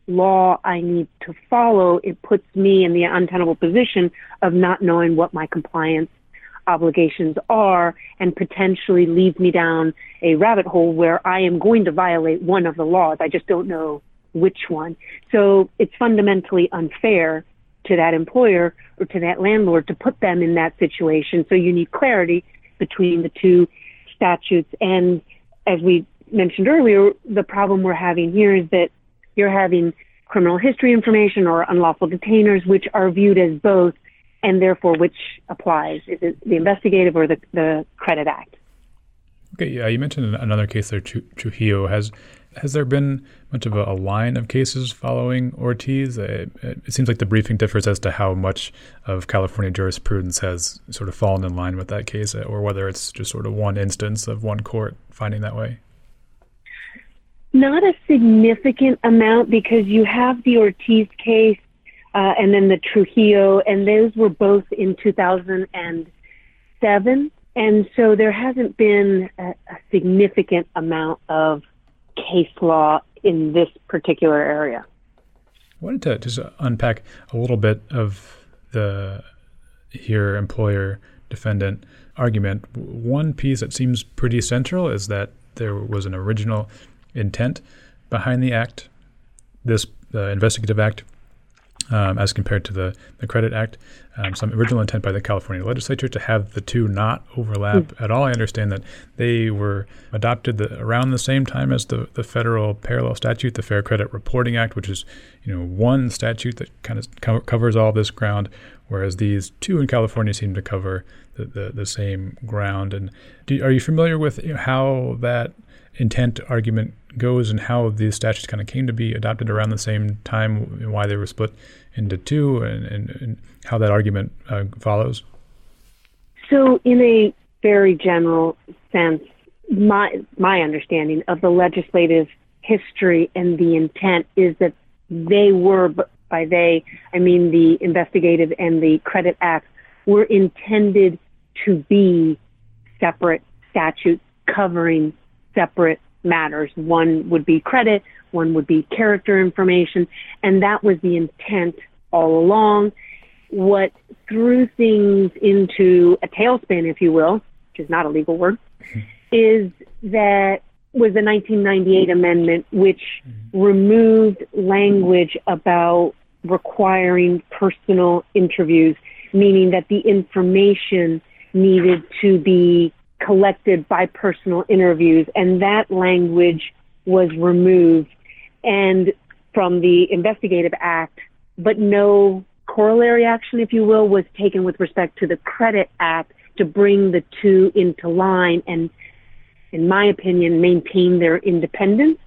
law I need to follow, it puts me in the untenable position of not knowing what my compliance obligations are and potentially leads me down a rabbit hole where I am going to violate one of the laws. I just don't know which one. So it's fundamentally unfair to that employer or to that landlord to put them in that situation. So you need clarity between the two statutes. And as we mentioned earlier, the problem we're having here is that you're having criminal history information or unlawful detainers, which are viewed as both, and therefore which applies? Is it the investigative or the, the credit act? Okay, yeah, you mentioned another case there, Trujillo. Has has there been much of a, line of cases following Ortiz? It, it, seems like the briefing differs as to how much of California jurisprudence has sort of fallen in line with that case, or whether it's just sort of one instance of one court finding that way. Not a significant amount because you have the Ortiz case uh, and then the Trujillo, and those were both in 2007. And so there hasn't been a, a significant amount of case law in this particular area. I wanted to just unpack a little bit of the here employer defendant argument. One piece that seems pretty central is that there was an original intent behind the act, this the investigative act, um, as compared to the, the credit act, um, some original intent by the California legislature to have the two not overlap mm. at all. I understand that they were adopted the, around the same time as the, the federal parallel statute, the Fair Credit Reporting Act, which is you know one statute that kind of co- covers all this ground, whereas these two in California seem to cover the, the, the same ground. And do, are you familiar with how that intent argument goes and how these statutes kind of came to be adopted around the same time and why they were split into two and, and, and how that argument uh, follows? So, in a very general sense, my my understanding of the legislative history and the intent is that they were by they I mean the investigative and the credit acts were intended to be separate statutes covering separate matters. One would be credit, one would be character information, and that was the intent all along. What threw things into a tailspin, if you will, which is not a legal word, is that was the 1998 amendment, which mm-hmm. removed language about requiring personal interviews, meaning that the information needed to be collected by personal interviews, and that language was removed and from the Investigative Act, but no corollary action, if you will, was taken with respect to the Credit Act to bring the two into line and, in my opinion, maintain their independence.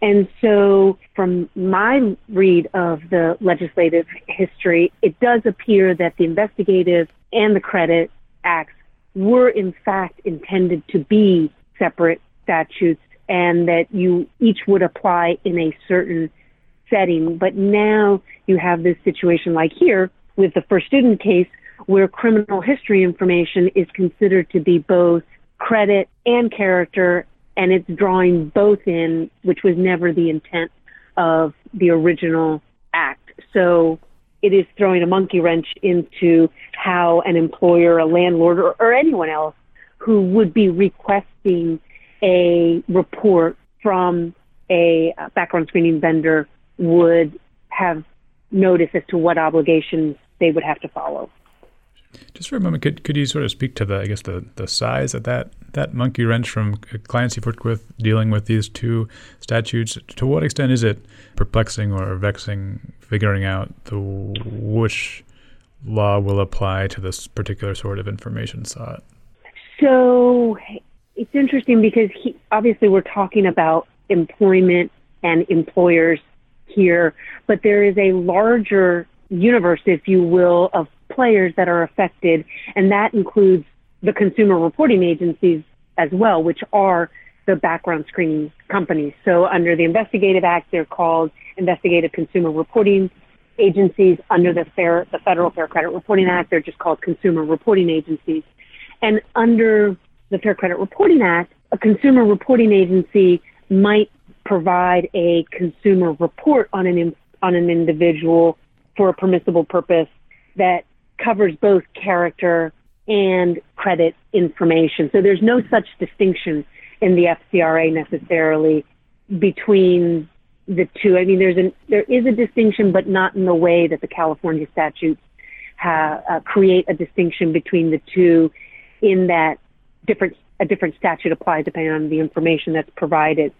And so, from my read of the legislative history, it does appear that the investigative and the credit acts were in fact intended to be separate statutes and that you each would apply in a certain setting. But now you have this situation like here with the first student case where criminal history information is considered to be both credit and character and it's drawing both in, which was never the intent of the original act. So it is throwing a monkey wrench into how an employer, a landlord, or, or anyone else who would be requesting a report from a background screening vendor would have notice as to what obligations they would have to follow. Just for a moment, could could you sort of speak to the I guess the, the size of that that monkey wrench from clients you've worked with dealing with these two statutes? To what extent is it perplexing or vexing figuring out the which law will apply to this particular sort of information sought? So it's interesting because he, obviously we're talking about employment and employers here, but there is a larger universe, if you will, of players that are affected, and that includes the consumer reporting agencies as well, which are the background screening companies. So under the Investigative Act, they're called Investigative Consumer Reporting Agencies. Under the Fair, the Federal Fair Credit Reporting Act, they're just called Consumer Reporting Agencies. And under the Fair Credit Reporting Act, a consumer reporting agency might provide a consumer report on an on an individual for a permissible purpose that covers both character and credit information. So there's no such distinction in the FCRA necessarily between the two. I mean, there's an there is a distinction, but not in the way that the California statutes ha, uh, create a distinction between the two. In that different a different statute applies depending on the information that's provided.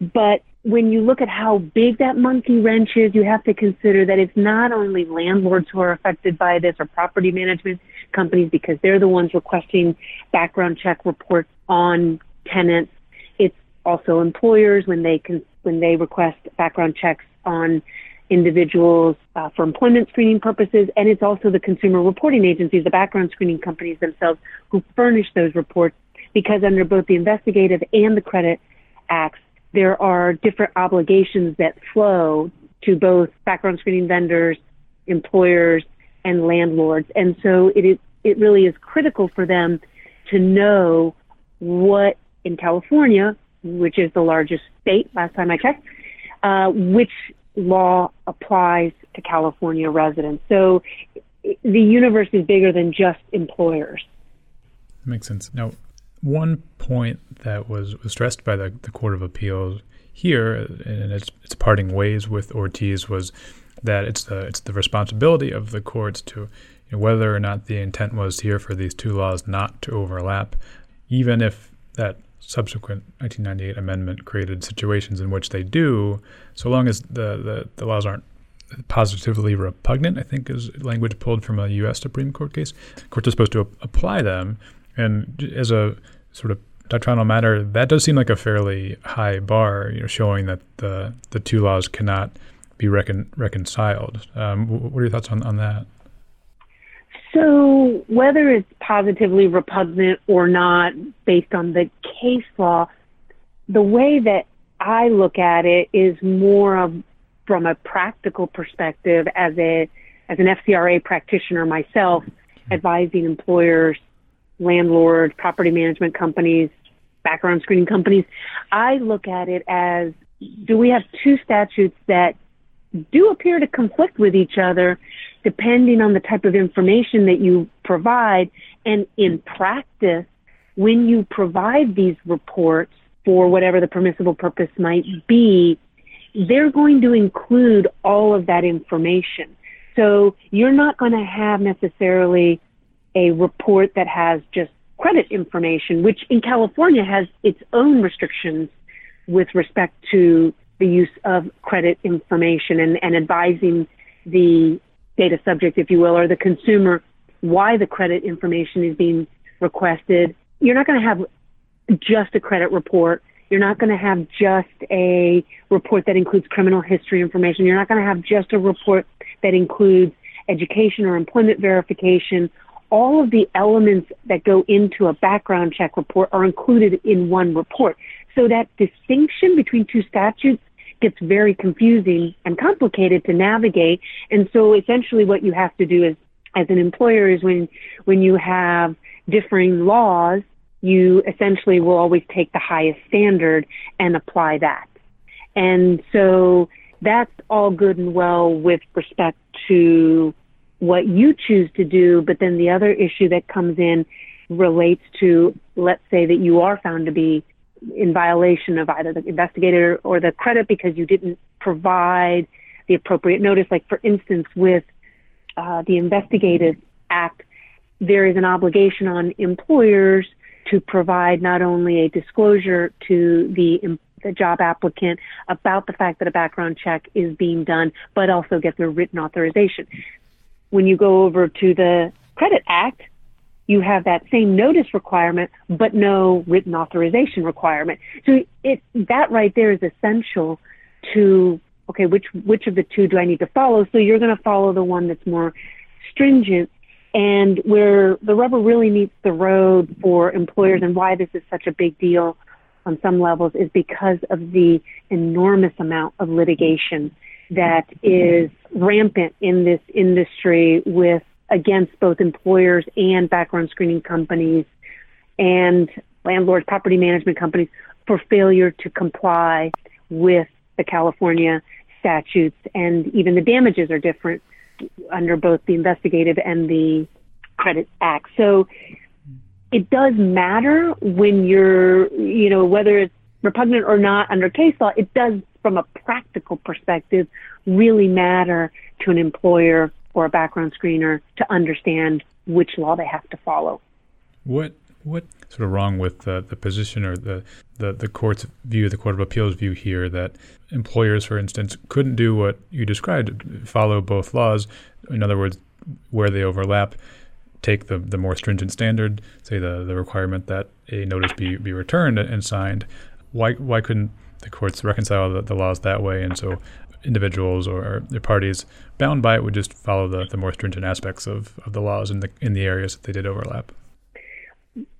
But when you look at how big that monkey wrench is, you have to consider that it's not only landlords who are affected by this or property management companies because they're the ones requesting background check reports on tenants. It's also employers when they can, when they request background checks on individuals uh, for employment screening purposes, and it's also the consumer reporting agencies, the background screening companies themselves, who furnish those reports because under both the investigative and the credit acts, there are different obligations that flow to both background screening vendors, employers, and landlords. And so it is, it really is critical for them to know what in California, which is the largest state last time I checked, uh, which law applies to California residents. So the universe is bigger than just employers. Makes sense. Now, one point that was, was stressed by the, the Court of Appeals here, and its, its parting ways with Ortiz, was that it's the it's the responsibility of the courts to you know, whether or not the intent was here for these two laws not to overlap, even if that subsequent 1998 amendment created situations in which they do, so long as the, the, the laws aren't positively repugnant, I think is language pulled from a U.S. Supreme Court case. Courts are supposed to apply them and as a sort of doctrinal matter, that does seem like a fairly high bar, you know, showing that the the two laws cannot be recon- reconciled. Um, what are your thoughts on, on that? So, whether it's positively repugnant or not, based on the case law, the way that I look at it is more of from a practical perspective as a as an FCRA practitioner myself, advising employers landlords, property management companies, background screening companies. I look at it as do we have two statutes that do appear to conflict with each other depending on the type of information that you provide. And in practice, when you provide these reports for whatever the permissible purpose might be, they're going to include all of that information. So you're not going to have necessarily a report that has just credit information, which in California has its own restrictions with respect to the use of credit information and, and advising the data subject, if you will, or the consumer why the credit information is being requested. You're not going to have just a credit report. You're not going to have just a report that includes criminal history information. You're not going to have just a report that includes education or employment verification. All of the elements that go into a background check report are included in one report. So that distinction between two statutes gets very confusing and complicated to navigate. And so essentially what you have to do is as an employer is when when you have differing laws, you essentially will always take the highest standard and apply that. And so that's all good and well with respect to what you choose to do, but then the other issue that comes in relates to let's say that you are found to be in violation of either the investigator or the credit because you didn't provide the appropriate notice. Like, for instance, with uh, the Investigative Act, there is an obligation on employers to provide not only a disclosure to the, the job applicant about the fact that a background check is being done, but also get their written authorization. When you go over to the Credit Act, you have that same notice requirement, but no written authorization requirement. So it, that right there is essential to, okay, which, which of the two do I need to follow? So you're going to follow the one that's more stringent and where the rubber really meets the road for employers and why this is such a big deal on some levels is because of the enormous amount of litigation that is rampant in this industry with against both employers and background screening companies and landlords, property management companies for failure to comply with the California statutes. And even the damages are different under both the investigative and the credit act. So it does matter when you're, you know, whether it's repugnant or not under case law, it does, from a practical perspective, really matter to an employer or a background screener to understand which law they have to follow. What what sort of wrong with the, the position or the, the, the court's view, the Court of Appeals view here that employers, for instance, couldn't do what you described, follow both laws. In other words, where they overlap, take the, the more stringent standard, say the, the requirement that a notice be, be returned and signed. Why why couldn't the courts reconcile the, the laws that way? And so individuals or their parties bound by it would just follow the, the more stringent aspects of, of the laws in the in the areas that they did overlap.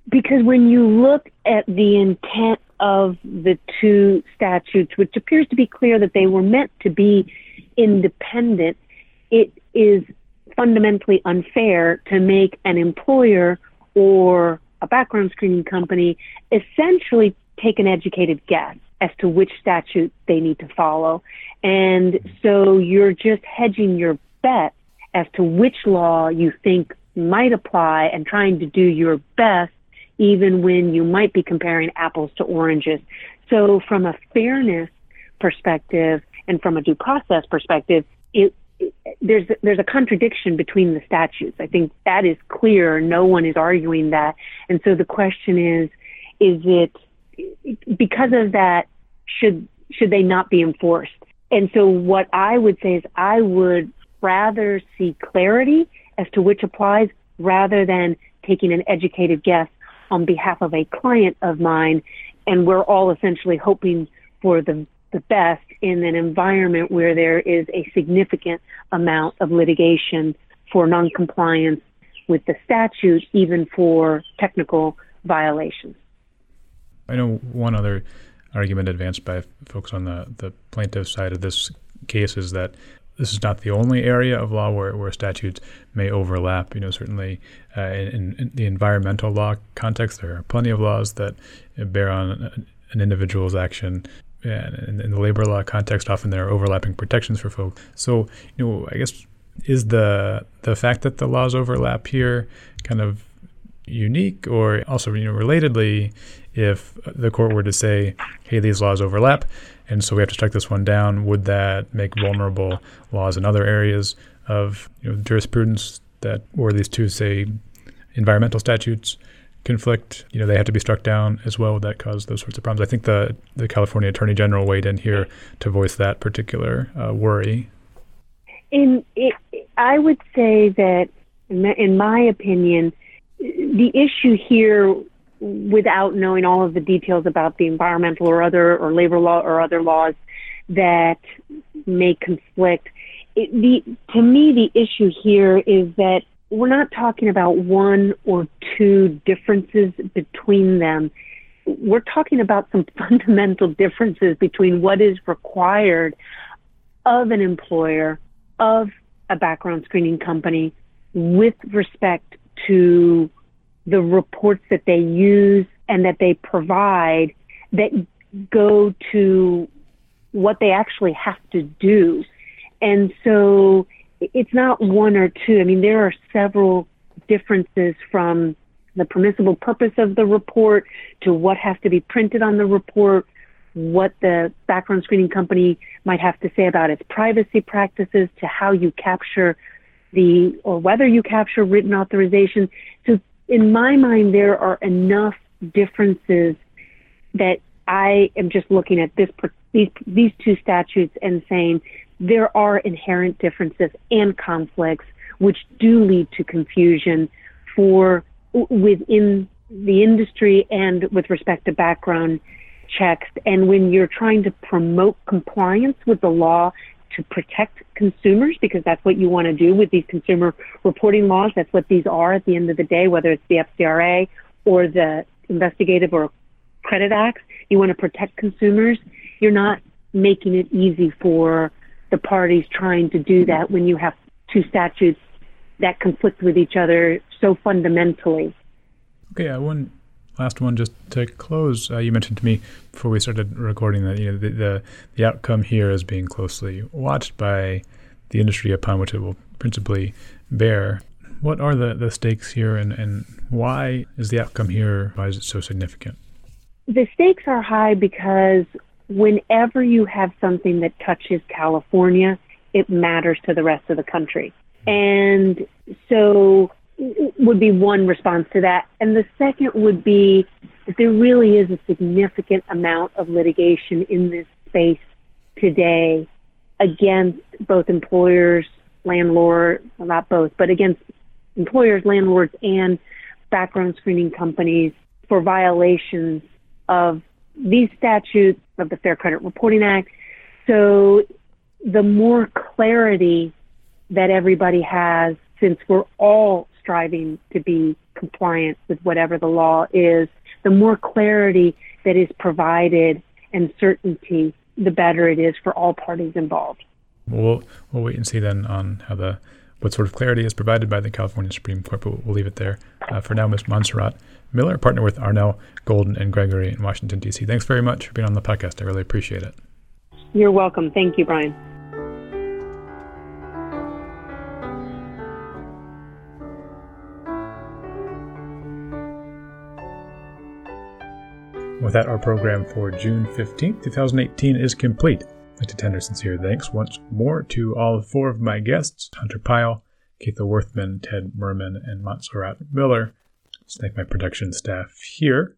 Because when you look at the intent of the two statutes, which appears to be clear that they were meant to be independent, it is fundamentally unfair to make an employer or a background screening company essentially take an educated guess as to which statute they need to follow. And so you're just hedging your bet as to which law you think might apply and trying to do your best even when you might be comparing apples to oranges. So from a fairness perspective and from a due process perspective, it, it, there's there's a contradiction between the statutes. I think that is clear. No one is arguing that. And so the question is, is it because of that, should should they not be enforced? And so what I would say is I would rather see clarity as to which applies rather than taking an educated guess on behalf of a client of mine. And we're all essentially hoping for the, the best in an environment where there is a significant amount of litigation for noncompliance with the statute, even for technical violations. I know one other argument advanced by folks on the, the plaintiff side of this case is that this is not the only area of law where, where statutes may overlap. You know, certainly uh, in, in, the environmental law context, there are plenty of laws that bear on an individual's action. And in the labor law context, often there are overlapping protections for folks. So, you know, I guess is the the fact that the laws overlap here kind of unique, or also, you know, relatedly, if the court were to say, "Hey, these laws overlap," and so we have to strike this one down. Would that make vulnerable laws in other areas of you know, jurisprudence that, or these two say, environmental statutes conflict? You know, they have to be struck down as well. Would that cause those sorts of problems? I think the the California Attorney General weighed in here to voice that particular uh, worry. In it, I would say that, in my opinion, the issue here without knowing all of the details about the environmental or other or labor law or other laws that may conflict. It, the, to me, the issue here is that we're not talking about one or two differences between them. We're talking about some fundamental differences between what is required of an employer, of a background screening company, with respect to the reports that they use and that they provide that go to what they actually have to do. And so it's not one or two. I mean, there are several differences from the permissible purpose of the report to what has to be printed on the report, what the background screening company might have to say about its privacy practices, to how you capture the, or whether you capture written authorization. So in my mind, there are enough differences that I am just looking at this these these two statutes and saying there are inherent differences and conflicts which do lead to confusion for within the industry and with respect to background checks. And when you're trying to promote compliance with the law to protect consumers because that's what you want to do with these consumer reporting laws. That's what these are at the end of the day, whether it's the FCRA or the investigative or credit acts. You want to protect consumers. You're not making it easy for the parties trying to do that when you have two statutes that conflict with each other so fundamentally. Okay, uh, one last one just to close. Uh, you mentioned to me before we started recording that you know the, the, the outcome here is being closely watched by the industry upon which it will principally bear. What are the, the stakes here, and, and why is the outcome here? Why is it so significant? The stakes are high because whenever you have something that touches California, it matters to the rest of the country. And so would be one response to that. And the second would be that there really is a significant amount of litigation in this space today against both employers, landlords, well, not both, but against employers, landlords, and background screening companies for violations of these statutes of the Fair Credit Reporting Act. So the more clarity that everybody has, since we're all striving to be compliant with whatever the law is, the more clarity that is provided and certainty, the better it is for all parties involved. We'll we'll wait and see then on how the what sort of clarity is provided by the California Supreme Court, but we'll leave it there. Uh, for now, Ms. Montserrat Miller, partner with Arnall, Golden, and Gregory in Washington, D.C. Thanks very much for being on the podcast. I really appreciate it. You're welcome. Thank you, Brian. With that, our program for June 15th, 2018 is complete. I'd like to tender sincere thanks once more to all four of my guests Hunter Pyle, Catha Worthman, Ted Mermin, and Montserrat Miller. Just thank my production staff here,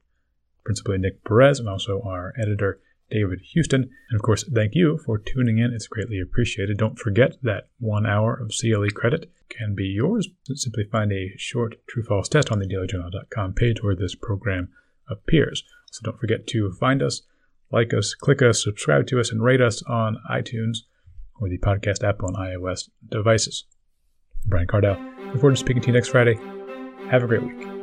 principally Nick Perez, and also our editor, David Houston. And of course, thank you for tuning in. It's greatly appreciated. Don't forget that one hour of CLE credit can be yours. Simply find a short true false test on the dailyjournal.com page where this program appears. So don't forget to find us, like us, click us, subscribe to us, and rate us on iTunes or the podcast app on iOS devices. I'm Brian Cardell. Look forward to speaking to you next Friday. Have a great week.